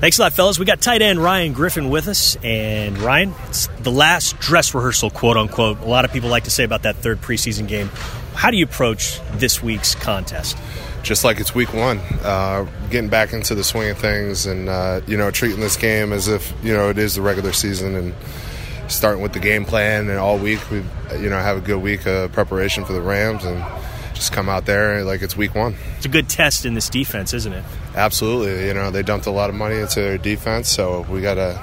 Thanks a lot, fellas. We got tight end Ryan Griffin with us. And Ryan, it's the last dress rehearsal, quote unquote. A lot of people like to say about that third preseason game. How do you approach this week's contest? Just like it's week one, uh, getting back into the swing of things and, uh, you know, treating this game as if, you know, it is the regular season and starting with the game plan. And all week, we, you know, have a good week of preparation for the Rams and just come out there like it's week one. It's a good test in this defense, isn't it? Absolutely. You know, they dumped a lot of money into their defense, so we got a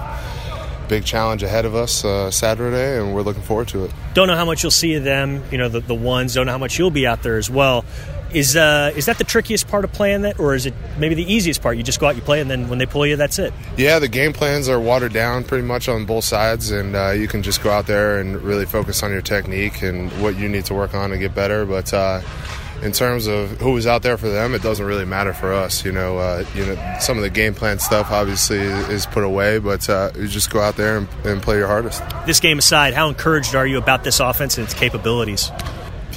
big challenge ahead of us uh, Saturday, and we're looking forward to it. Don't know how much you'll see of them, you know, the, the ones. Don't know how much you'll be out there as well. Is uh, is that the trickiest part of playing that, or is it maybe the easiest part? You just go out, you play, and then when they pull you, that's it. Yeah, the game plans are watered down pretty much on both sides, and uh, you can just go out there and really focus on your technique and what you need to work on to get better. But uh, in terms of who was out there for them, it doesn't really matter for us. You know, uh, you know, some of the game plan stuff obviously is put away, but uh, you just go out there and, and, play your hardest. This game aside, how encouraged are you about this offense and its capabilities?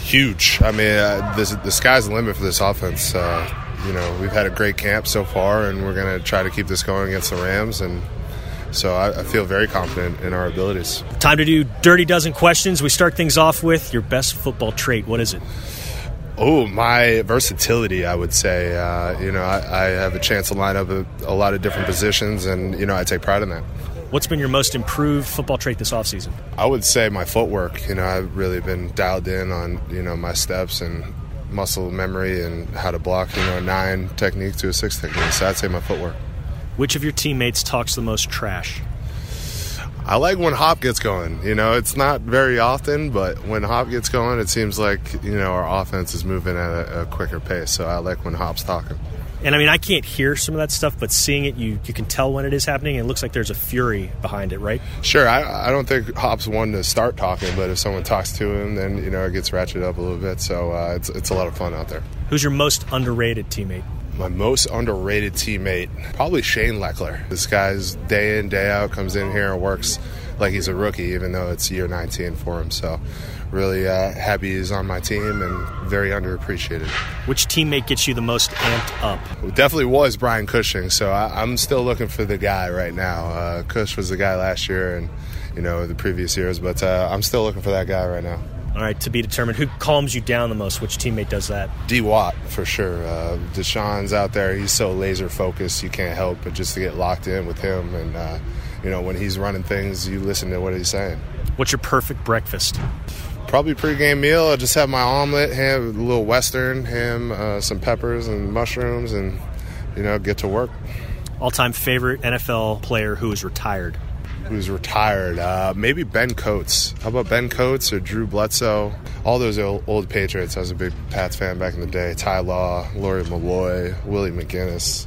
Huge. I mean, uh, this, the sky's the limit for this offense. Uh, you know, we've had a great camp so far, and we're going to try to keep this going against the Rams and. So I, I, feel very confident in our abilities. Time to do dirty dozen questions. We start things off with your best football trait. What is it? Oh, my versatility, I would say. Uh, you know, I, I, have a chance to line up a, a, lot of different positions, and, you know, I take pride in that. What's been your most improved football trait this offseason? I would say my footwork. You know, I've really been dialed in on, you know, my steps and muscle memory and how to block, you know, a nine technique to a six technique. So I'd say my footwork. Which of your teammates talks the most trash? I like when Hop gets going. You know, it's not very often, but when Hop gets going, it seems like you know our offense is moving at a, a quicker pace. So I like when Hop's talking. And I mean, I can't hear some of that stuff, but seeing it, you you can tell when it is happening. And it looks like there's a fury behind it, right? Sure. I, I don't think Hop's one to start talking, but if someone talks to him, then you know it gets ratcheted up a little bit. So uh, it's it's a lot of fun out there. Who's your most underrated teammate? My most underrated teammate, probably Shane Lechler. This guy's day in, day out, comes in here and works like he's a rookie, even though it's year 19 for him. So, really uh, happy he's on my team and very underappreciated. Which teammate gets you the most amped up? It definitely was Brian Cushing. So, I, am still looking for the guy right now. Uh, Cush was the guy last year and, you know, the previous years, but uh, I'm still looking for that guy right now. All right, to be determined. Who calms you down the most? Which teammate does that? D Watt for sure. Uh, Deshaun's out there. He's so laser focused. You can't help but just to get locked in with him. And uh, you know when he's running things, you listen to what he's saying. What's your perfect breakfast? Probably pregame meal. I just have my omelet, ham, a little western, ham, uh, some peppers and mushrooms, and you know get to work. All-time favorite NFL player who is retired who's retired. Uh, maybe Ben Coates. How about Ben Coates or Drew Bledsoe? All those old, old, Patriots. I was a big Pats fan back in the day. Ty Law, Lawyer Milloy, Willie McGinest.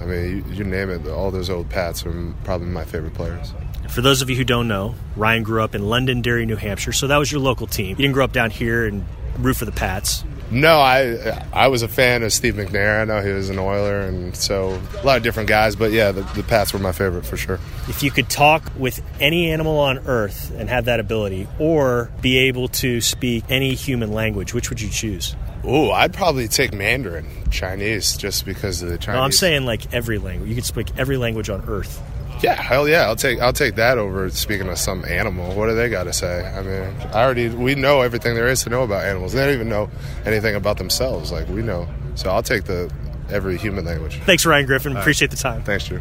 I mean, you, you name it. All those old Pats are probably my favorite players. For those of you who don't know, Ryan grew up in Londonderry, New Hampshire, so that was your local team. You didn't grow up down here and root for the Pats. No, I I was a fan of Steve McNair. I know he was an Oiler, and so a lot of different guys. But yeah, the, the Pats were my favorite for sure. If you could talk with any animal on Earth and have that ability, or be able to speak any human language, which would you choose? Oh, I'd probably take Mandarin, Chinese, just because of the Chinese. No, I'm saying like every language. You could speak every language on Earth. Yeah, hell yeah, I'll take I'll take that over speaking of some animal. What do they got to say? I mean, I already we know everything there is to know about animals. They don't even know anything about themselves. Like we know, so I'll take the every human language. Thanks, Ryan Griffin. Appreciate the time. Thanks, Drew.